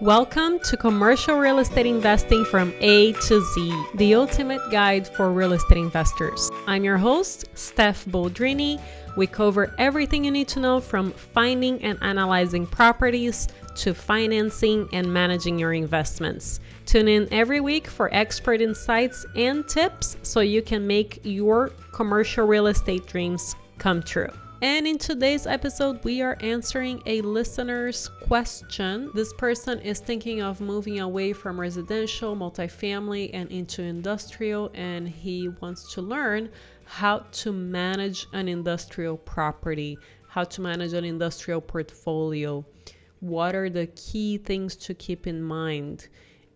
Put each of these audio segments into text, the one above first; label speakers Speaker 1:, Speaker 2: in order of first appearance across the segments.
Speaker 1: Welcome to Commercial Real Estate Investing from A to Z, the ultimate guide for real estate investors. I'm your host, Steph Boldrini. We cover everything you need to know from finding and analyzing properties to financing and managing your investments. Tune in every week for expert insights and tips so you can make your commercial real estate dreams come true. And in today's episode, we are answering a listener's question. This person is thinking of moving away from residential, multifamily, and into industrial, and he wants to learn how to manage an industrial property, how to manage an industrial portfolio. What are the key things to keep in mind?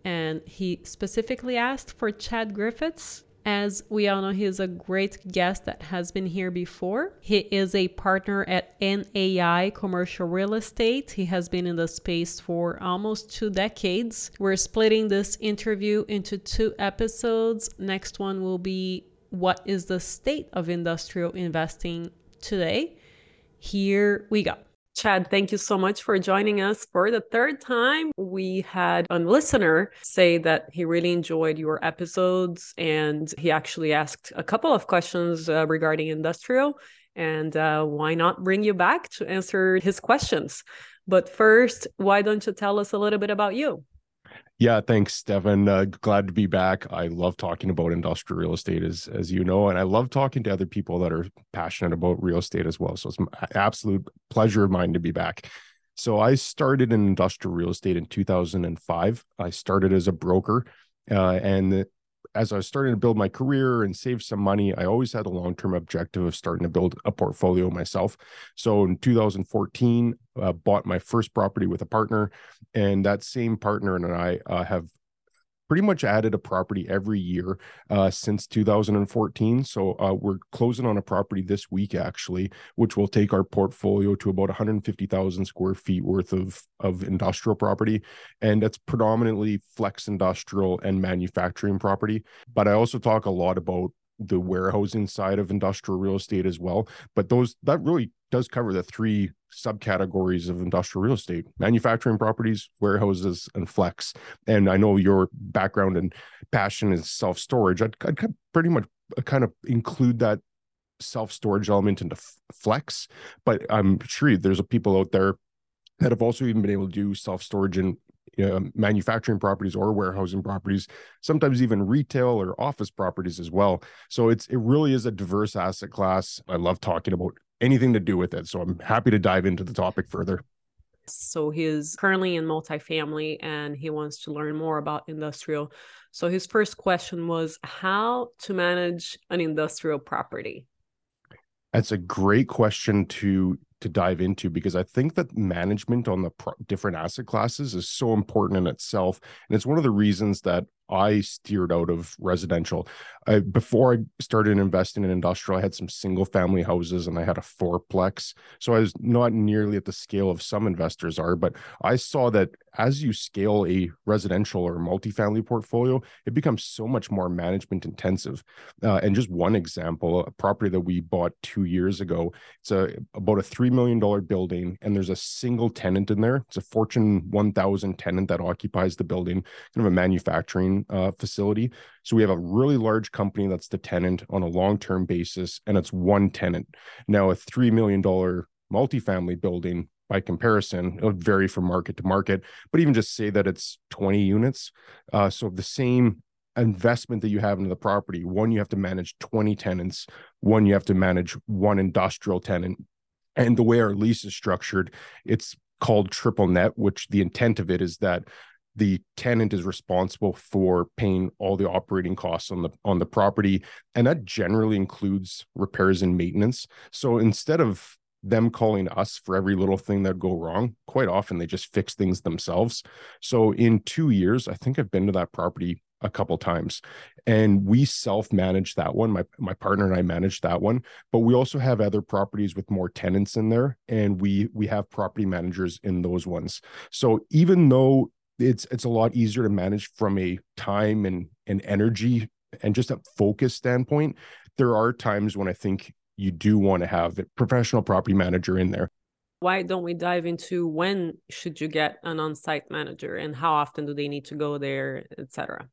Speaker 1: And he specifically asked for Chad Griffiths as we all know, he is a great guest that has been here before. He is a partner at NAI Commercial Real Estate. He has been in the space for almost two decades. We're splitting this interview into two episodes. Next one will be What is the state of industrial investing today? Here we go. Chad, thank you so much for joining us for the third time. We had a listener say that he really enjoyed your episodes and he actually asked a couple of questions uh, regarding industrial. And uh, why not bring you back to answer his questions? But first, why don't you tell us a little bit about you?
Speaker 2: Yeah, thanks, Stefan. Uh, glad to be back. I love talking about industrial real estate, as as you know, and I love talking to other people that are passionate about real estate as well. So it's an absolute pleasure of mine to be back. So I started in industrial real estate in 2005. I started as a broker, uh, and as I was starting to build my career and save some money, I always had a long term objective of starting to build a portfolio myself. So in 2014, uh, bought my first property with a partner, and that same partner and I uh, have pretty much added a property every year uh, since 2014. So uh, we're closing on a property this week, actually, which will take our portfolio to about 150,000 square feet worth of, of industrial property. And that's predominantly flex industrial and manufacturing property. But I also talk a lot about the warehousing side of industrial real estate as well. But those that really does cover the three subcategories of industrial real estate manufacturing properties warehouses and flex and i know your background and passion is self-storage i'd, I'd pretty much uh, kind of include that self-storage element into flex but i'm sure there's people out there that have also even been able to do self-storage in uh, manufacturing properties or warehousing properties, sometimes even retail or office properties as well. So it's it really is a diverse asset class. I love talking about anything to do with it. So I'm happy to dive into the topic further.
Speaker 1: So he's currently in multifamily and he wants to learn more about industrial. So his first question was how to manage an industrial property.
Speaker 2: That's a great question to to dive into because I think that management on the pro- different asset classes is so important in itself, and it's one of the reasons that I steered out of residential. I, before I started investing in industrial, I had some single family houses and I had a fourplex. So I was not nearly at the scale of some investors are, but I saw that as you scale a residential or multifamily portfolio, it becomes so much more management intensive. Uh, and just one example, a property that we bought two years ago, it's a about a $3 million building and there's a single tenant in there. It's a Fortune 1000 tenant that occupies the building, kind of a manufacturing uh, facility. So we have a really large company that's the tenant on a long term basis, and it's one tenant. Now, a $3 million multifamily building by comparison, it'll vary from market to market, but even just say that it's 20 units. Uh, so the same investment that you have into the property, one, you have to manage 20 tenants, one, you have to manage one industrial tenant. And the way our lease is structured, it's called triple net, which the intent of it is that the tenant is responsible for paying all the operating costs on the on the property and that generally includes repairs and maintenance so instead of them calling us for every little thing that go wrong quite often they just fix things themselves. So in 2 years i think i've been to that property a couple times and we self manage that one. My my partner and I manage that one but we also have other properties with more tenants in there and we we have property managers in those ones. So even though it's it's a lot easier to manage from a time and and energy and just a focus standpoint there are times when i think you do want to have a professional property manager in there
Speaker 1: why don't we dive into when should you get an on-site manager and how often do they need to go there etc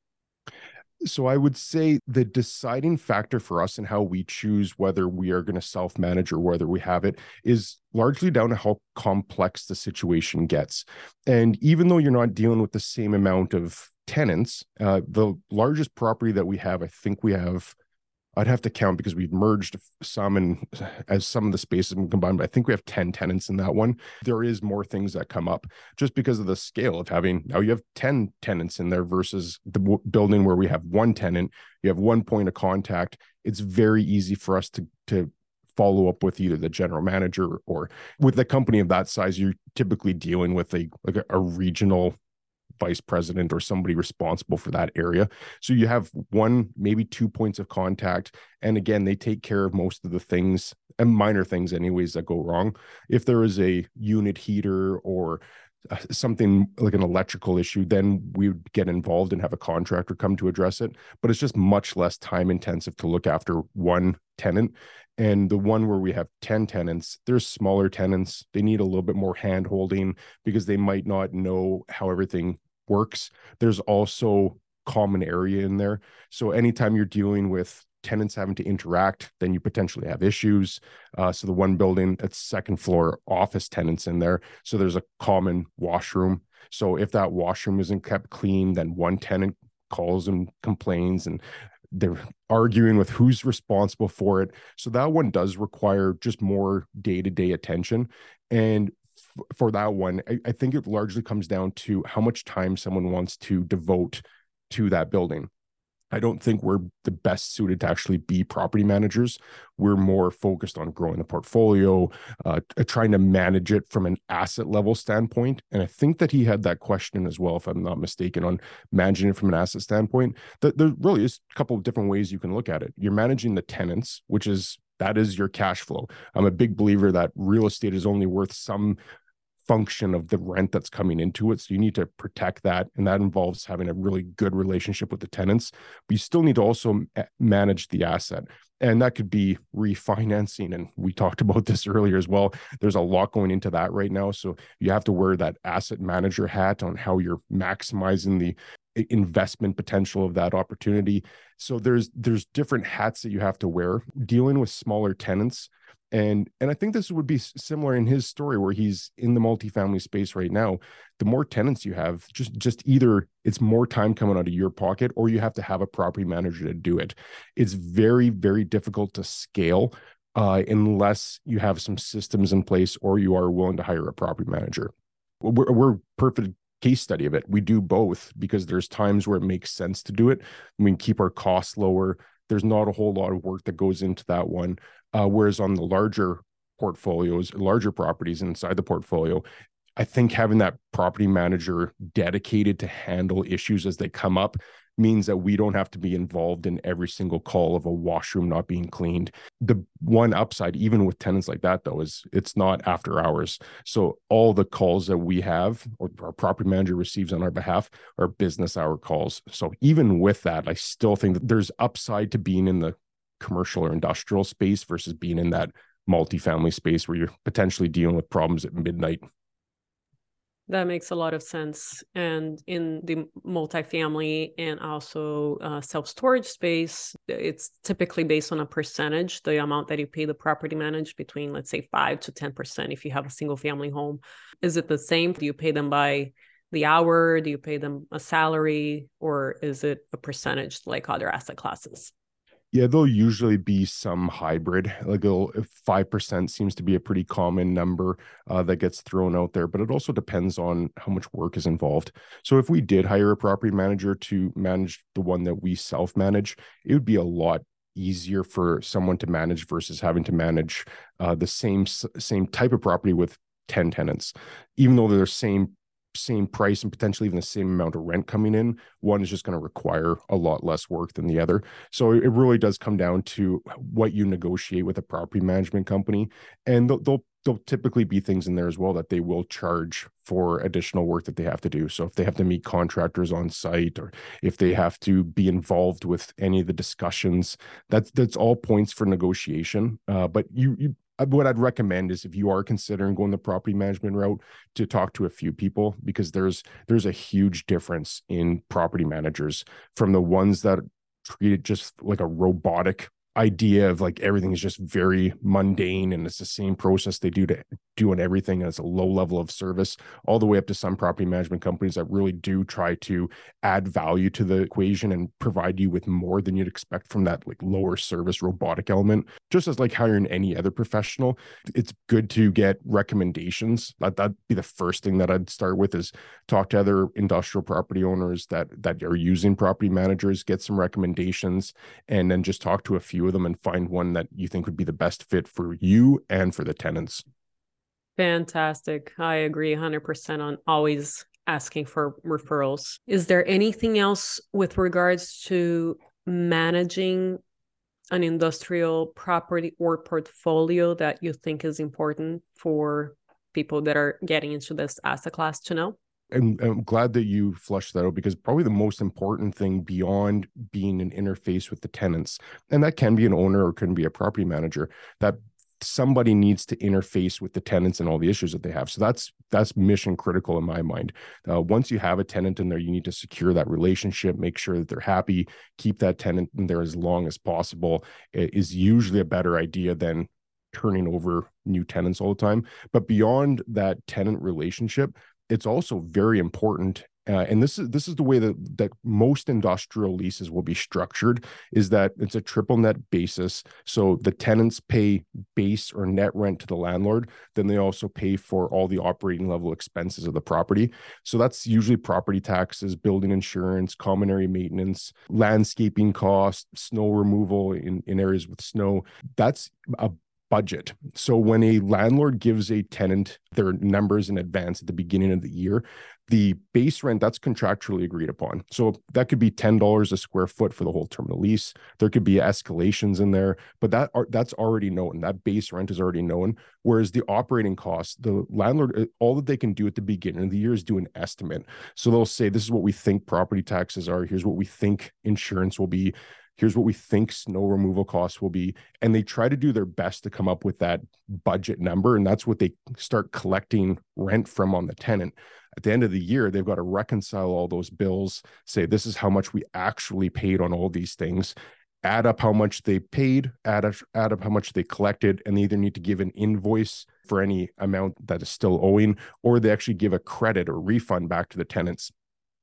Speaker 2: so I would say the deciding factor for us and how we choose whether we are going to self manage or whether we have it is largely down to how complex the situation gets. And even though you're not dealing with the same amount of tenants, uh, the largest property that we have, I think we have I'd have to count because we've merged some and as some of the spaces been combined, but I think we have 10 tenants in that one. There is more things that come up just because of the scale of having now you have 10 tenants in there versus the w- building where we have one tenant, you have one point of contact. It's very easy for us to to follow up with either the general manager or with a company of that size, you're typically dealing with a like a, a regional vice president or somebody responsible for that area. So you have one, maybe two points of contact. And again, they take care of most of the things and minor things, anyways, that go wrong. If there is a unit heater or uh, something like an electrical issue, then we would get involved and have a contractor come to address it. But it's just much less time intensive to look after one tenant. And the one where we have 10 tenants, there's smaller tenants. They need a little bit more hand holding because they might not know how everything works. There's also common area in there. So anytime you're dealing with tenants having to interact, then you potentially have issues. Uh, so the one building, it's second floor office tenants in there. So there's a common washroom. So if that washroom isn't kept clean, then one tenant calls and complains and they're arguing with who's responsible for it. So that one does require just more day-to-day attention. And for that one, I, I think it largely comes down to how much time someone wants to devote to that building. I don't think we're the best suited to actually be property managers. We're more focused on growing the portfolio, uh, trying to manage it from an asset level standpoint. And I think that he had that question as well, if I'm not mistaken, on managing it from an asset standpoint. There really is a couple of different ways you can look at it. You're managing the tenants, which is that is your cash flow. I'm a big believer that real estate is only worth some function of the rent that's coming into it. So you need to protect that. And that involves having a really good relationship with the tenants. But you still need to also eh, manage the asset. And that could be refinancing. And we talked about this earlier as well. There's a lot going into that right now. So you have to wear that asset manager hat on how you're maximizing the investment potential of that opportunity. So there's there's different hats that you have to wear dealing with smaller tenants. And and i think this would be similar in his story where he's in the multifamily space right now. The more tenants you have just just either it's more time coming out of your pocket or you have to have a property manager to do it. It's very very difficult to scale uh, unless you have some systems in place or you are willing to hire a property manager. We're, we're perfect case study of it. We do both because there's times where it makes sense to do it. We can keep our costs lower. There's not a whole lot of work that goes into that one. Uh, whereas on the larger portfolios, larger properties inside the portfolio, I think having that property manager dedicated to handle issues as they come up means that we don't have to be involved in every single call of a washroom not being cleaned. The one upside, even with tenants like that, though, is it's not after hours. So all the calls that we have or our property manager receives on our behalf are business hour calls. So even with that, I still think that there's upside to being in the commercial or industrial space versus being in that multifamily space where you're potentially dealing with problems at midnight.
Speaker 1: That makes a lot of sense. And in the multifamily and also uh, self storage space, it's typically based on a percentage, the amount that you pay the property manager between, let's say, 5 to 10% if you have a single family home. Is it the same? Do you pay them by the hour? Do you pay them a salary? Or is it a percentage like other asset classes?
Speaker 2: Yeah, there'll usually be some hybrid. Like five percent seems to be a pretty common number uh, that gets thrown out there, but it also depends on how much work is involved. So if we did hire a property manager to manage the one that we self manage, it would be a lot easier for someone to manage versus having to manage uh, the same same type of property with 10 tenants even though they're the same same price and potentially even the same amount of rent coming in, one is just going to require a lot less work than the other. So it really does come down to what you negotiate with a property management company, and they'll, they'll there'll typically be things in there as well that they will charge for additional work that they have to do. So if they have to meet contractors on site or if they have to be involved with any of the discussions, that's that's all points for negotiation. Uh, but you, you Uh, what I'd recommend is if you are considering going the property management route to talk to a few people because there's there's a huge difference in property managers from the ones that treat it just like a robotic idea of like everything is just very mundane and it's the same process they do to do on everything and it's a low level of service all the way up to some property management companies that really do try to add value to the equation and provide you with more than you'd expect from that like lower service robotic element. Just as like hiring any other professional it's good to get recommendations. That that'd be the first thing that i'd start with is talk to other industrial property owners that that are using property managers get some recommendations and then just talk to a few of them and find one that you think would be the best fit for you and for the tenants.
Speaker 1: Fantastic. I agree 100% on always asking for referrals. Is there anything else with regards to managing an industrial property or portfolio that you think is important for people that are getting into this asset class to know?
Speaker 2: And I'm glad that you flushed that out because probably the most important thing beyond being an interface with the tenants, and that can be an owner or can be a property manager, that somebody needs to interface with the tenants and all the issues that they have. So that's that's mission critical in my mind. Uh, once you have a tenant in there, you need to secure that relationship, make sure that they're happy, keep that tenant in there as long as possible. It is usually a better idea than turning over new tenants all the time. But beyond that tenant relationship, it's also very important uh, and this is this is the way that that most industrial leases will be structured is that it's a triple net basis. So the tenants pay base or net rent to the landlord then they also pay for all the operating level expenses of the property. So that's usually property taxes building insurance common area maintenance landscaping costs snow removal in, in areas with snow. That's a budget. So when a landlord gives a tenant their numbers in advance at the beginning of the year, the base rent that's contractually agreed upon. So that could be $10 a square foot for the whole term of the lease. There could be escalations in there, but that are, that's already known. That base rent is already known. Whereas the operating costs, the landlord, uh, all that they can do at the beginning of the year is do an estimate. So they'll say, this is what we think property taxes are. Here's what we think insurance will be here's what we think snow removal costs will be and they try to do their best to come up with that budget number and that's what they start collecting rent from on the tenant. At the end of the year they've got to reconcile all those bills say this is how much we actually paid on all these things. Add up how much they paid add up, add up how much they collected and they either need to give an invoice for any amount that is still owing or they actually give a credit or refund back to the tenants.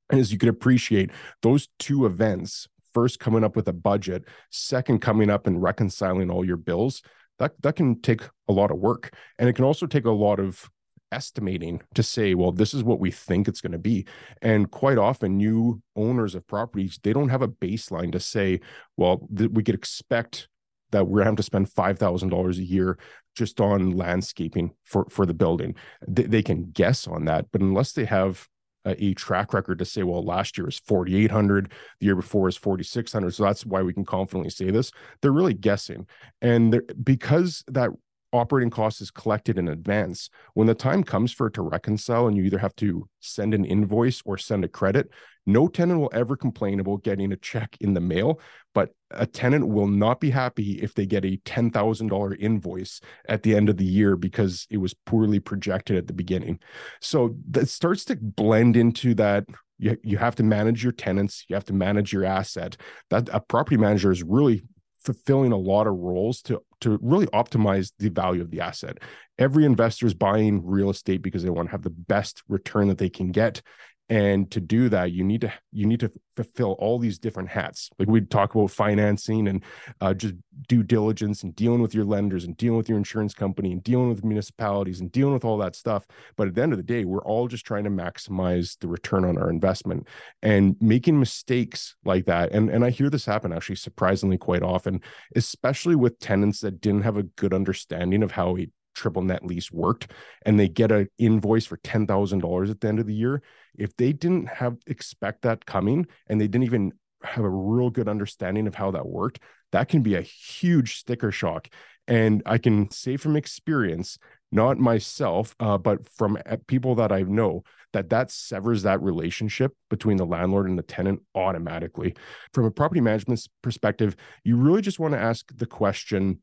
Speaker 2: And as you can appreciate those two events first coming up with a budget, second coming up and reconciling all your bills, that that can take a lot of work. And it can also take a lot of estimating to say, well, this is what we think it's going to be. And quite often, new owners of properties, they don't have a baseline to say, well, th- we could expect that we're going to have to spend $5,000 a year just on landscaping for, for the building. They, they can guess on that, but unless they have a track record to say, well, last year is 4,800, the year before is 4,600. So that's why we can confidently say this. They're really guessing. And because that operating cost is collected in advance, when the time comes for it to reconcile and you either have to send an invoice or send a credit, no tenant will ever complain about getting a check in the mail, but a tenant will not be happy if they get a $10,000 invoice at the end of the year because it was poorly projected at the beginning. So that starts to blend into that you, you have to manage your tenants, you have to manage your asset. That a property manager is really fulfilling a lot of roles to to really optimize the value of the asset. Every investor is buying real estate because they want to have the best return that they can get and to do that you need to you need to fulfill all these different hats. Like we talk about financing and uh, just due diligence and dealing with your lenders and dealing with your insurance company and dealing with municipalities and dealing with all that stuff. But at the end of the day we're all just trying to maximize the return on our investment and making mistakes like that. And and i hear this happen actually surprisingly quite often especially with tenants that didn't have a good understanding of how a triple net lease worked and they get an invoice for $10,000 at the end of the year, if they didn't have expect that coming and they didn't even have a real good understanding of how that worked, that can be a huge sticker shock. And I can say from experience, not myself, uh, but from uh, people that I know, that that severs that relationship between the landlord and the tenant automatically. From a property management perspective, you really just want to ask the question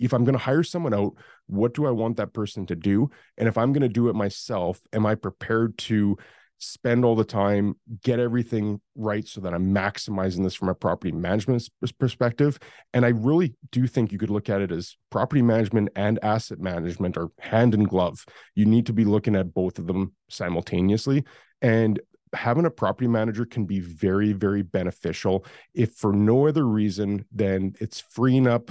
Speaker 2: if I'm going to hire someone out, what do I want that person to do? And if I'm going to do it myself, am I prepared to spend all the time, get everything right so that I'm maximizing this from a property management perspective. And I really do think you could look at it as property management and asset management are hand in glove. You need to be looking at both of them simultaneously. And having a property manager can be very, very beneficial if for no other reason than it's freeing up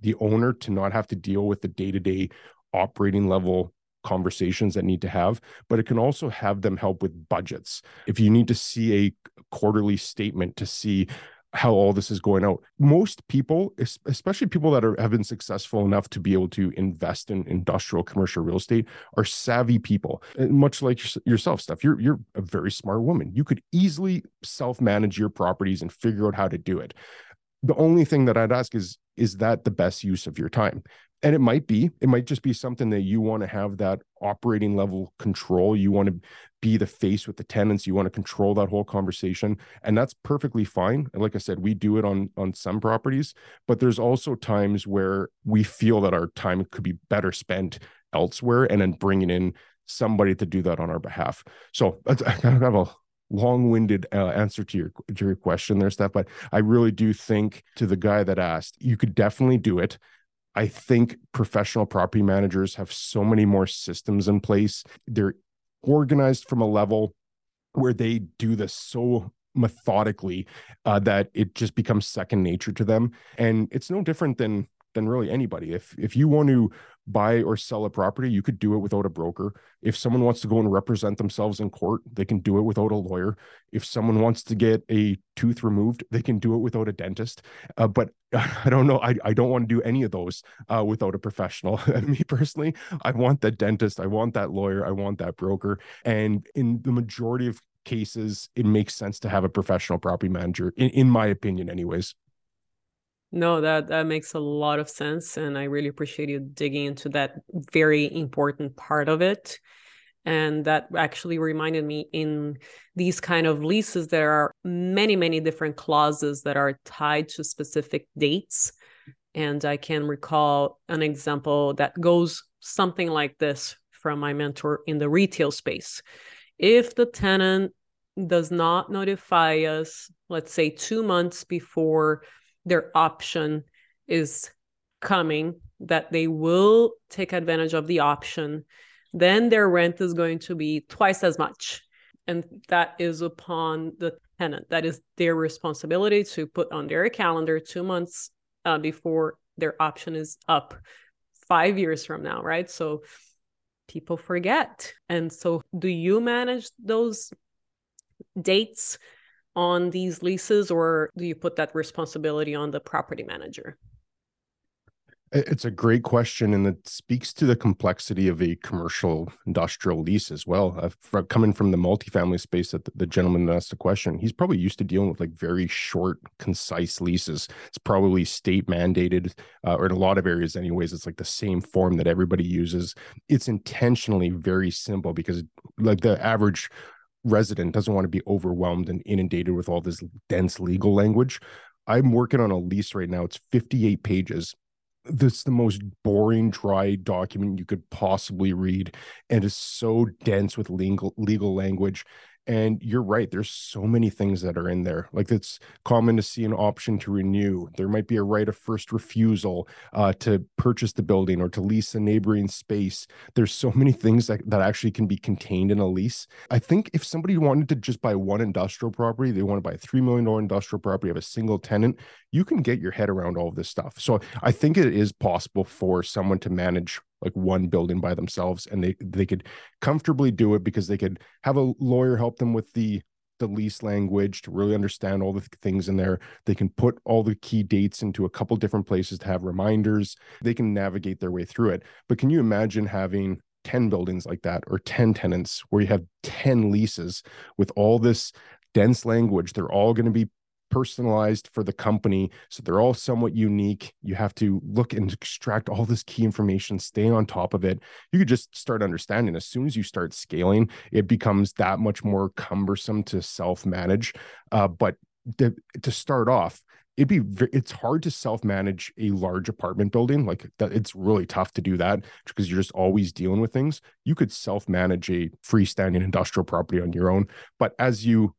Speaker 2: the owner to not have to deal with the day to day operating level conversations that need to have, but it can also have them help with budgets. If you need to see a quarterly statement to see how all this is going out. Most people, especially people that are have been successful enough to be able to invest in industrial commercial real estate, are savvy people. And much like yourself, Steph, you're you're a very smart woman. You could easily self manage your properties and figure out how to do it. The only thing that I'd ask is is that the best use of your time? And it might be it might just be something that you want to have that operating level control. You want to be the face with the tenants. You want to control that whole conversation and that's perfectly fine. And like i said we do it on on some properties but there's also times where we feel that our time could be better spent elsewhere and then bringing in somebody to do that on our behalf. So i kind of have a long-winded uh, answer to your to your question there Steph but i really do think to the guy that asked you could definitely do it I think professional property managers have so many more systems in place. They're organized from a level where they do this so methodically uh, that it just becomes second nature to them. And it's no different than than really anybody. If if you want to buy or sell a property, you could do it without a broker. If someone wants to go and represent themselves in court, they can do it without a lawyer. If someone wants to get a tooth removed, they can do it without a dentist. Uh, but I don't know. I, I don't want to do any of those uh, without a professional. Me personally, I want that dentist. I want that lawyer. I want that broker. And in the majority of cases, it makes sense to have a professional property manager, in, in my opinion, anyways.
Speaker 1: No, that that makes a lot of sense, and I really appreciate you digging into that very important part of it. And that actually reminded me in these kind of leases, there are many, many different clauses that are tied to specific dates. And I can recall an example that goes something like this from my mentor in the retail space. If the tenant does not notify us, let's say two months before their option is coming, that they will take advantage of the option, then their rent is going to be twice as much. And that is upon the tenant. That is their responsibility to put on their calendar two months uh, before their option is up five years from now, right? So people forget. And so, do you manage those dates on these leases or do you put that responsibility on the property manager?
Speaker 2: It's a great question, and it speaks to the complexity of a commercial industrial lease as well. Uh, coming from the multifamily space, that the gentleman that asked the question, he's probably used to dealing with like very short, concise leases. It's probably state mandated, uh, or in a lot of areas, anyways. It's like the same form that everybody uses. It's intentionally very simple because, like the average resident doesn't want to be overwhelmed and inundated with all this dense legal language. I'm working on a lease right now. It's 58 pages. This is the most boring, dry document you could possibly read, and is so dense with legal legal language. And you're right, there's so many things that are in there. Like it's common to see an option to renew. There might be a right of first refusal uh, to purchase the building or to lease a neighboring space. There's so many things that, that actually can be contained in a lease. I think if somebody wanted to just buy one industrial property, they want to buy a $3 million industrial property, of a single tenant, you can get your head around all of this stuff. So I think it is possible for someone to manage like one building by themselves and they they could comfortably do it because they could have a lawyer help them with the the lease language to really understand all the things in there. They can put all the key dates into a couple different places to have reminders. They can navigate their way through it. But can you imagine having 10 buildings like that or 10 tenants where you have 10 leases with all this dense language? They're all going to be personalized for the company. So they're all somewhat unique. You have to look and extract all this key information, stay on top of it. You could just start understanding as soon as you start scaling, it becomes that much more cumbersome to self manage. Uh, but to, to start off, it'd be it's hard to self-manage a large apartment building like that it's really tough to do that because you're just always dealing with things you could self-manage a freestanding industrial property on your own but as you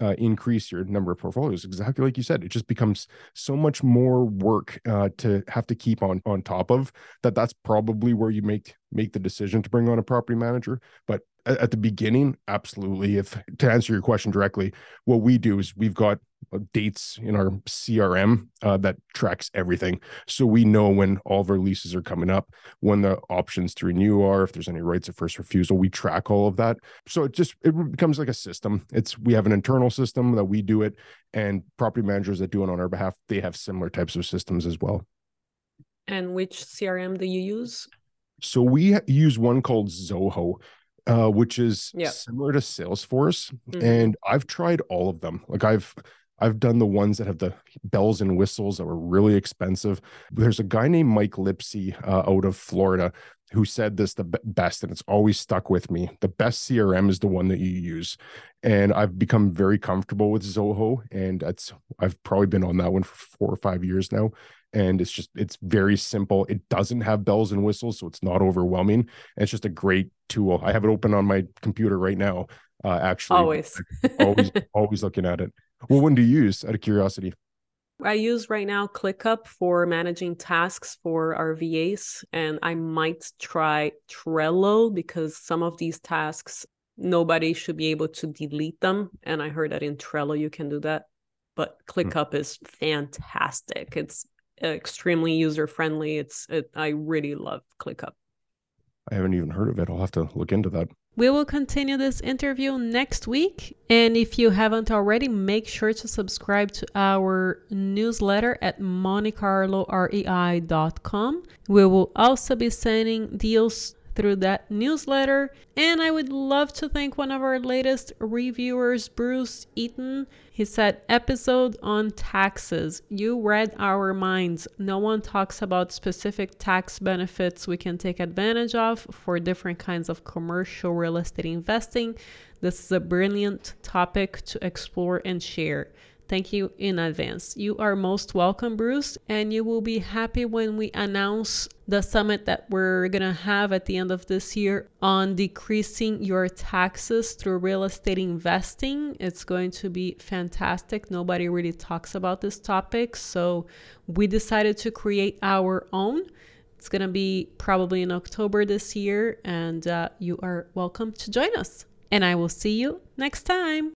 Speaker 2: uh, increase your number of portfolios exactly like you said it just becomes so much more work uh, to have to keep on on top of that that's probably where you make make the decision to bring on a property manager but at, at the beginning absolutely if to answer your question directly what we do is we've got uh, dates in our CRM uh, that tracks everything. So we know when all of our leases are coming up, when the options to renew are, if there's any rights of first refusal, we track all of that. So it just it becomes like a system. It's we have an internal system that we do it, and property managers that do it on our behalf, they have similar types of systems as well.
Speaker 1: And which CRM do you use?
Speaker 2: So we use one called Zoho. Uh, which is yep. similar to Salesforce. Mm-hmm. And I've tried all of them. Like I've I've done the ones that have the bells and whistles that were really expensive. There's a guy named Mike Lipsey uh, out of Florida who said this the best, and it's always stuck with me. The best CRM is the one that you use, and I've become very comfortable with Zoho, and that's I've probably been on that one for four or five years now. And it's just it's very simple. It doesn't have bells and whistles, so it's not overwhelming. And it's just a great tool. I have it open on my computer right now. Uh, actually,
Speaker 1: always,
Speaker 2: always, always looking at it. well when do you use out of curiosity?
Speaker 1: I use right now ClickUp for managing tasks for our VAs, and I might try Trello because some of these tasks nobody should be able to delete them. And I heard that in Trello you can do that. But hmm. ClickUp mm. is fantastic. It's extremely user friendly. It's it, I really love ClickUp.
Speaker 2: I haven't even heard of it. I'll have to look into that.
Speaker 1: We will continue this interview next week. And if you haven't already, make sure to subscribe to our newsletter at montecarlorei.com. We will also be sending deals through that newsletter. And I would love to thank one of our latest reviewers, Bruce Eaton. He said, Episode on taxes. You read our minds. No one talks about specific tax benefits we can take advantage of for different kinds of commercial real estate investing. This is a brilliant topic to explore and share. Thank you in advance. You are most welcome, Bruce, and you will be happy when we announce the summit that we're going to have at the end of this year on decreasing your taxes through real estate investing. It's going to be fantastic. Nobody really talks about this topic, so we decided to create our own. It's going to be probably in October this year, and uh, you are welcome to join us. And I will see you next time.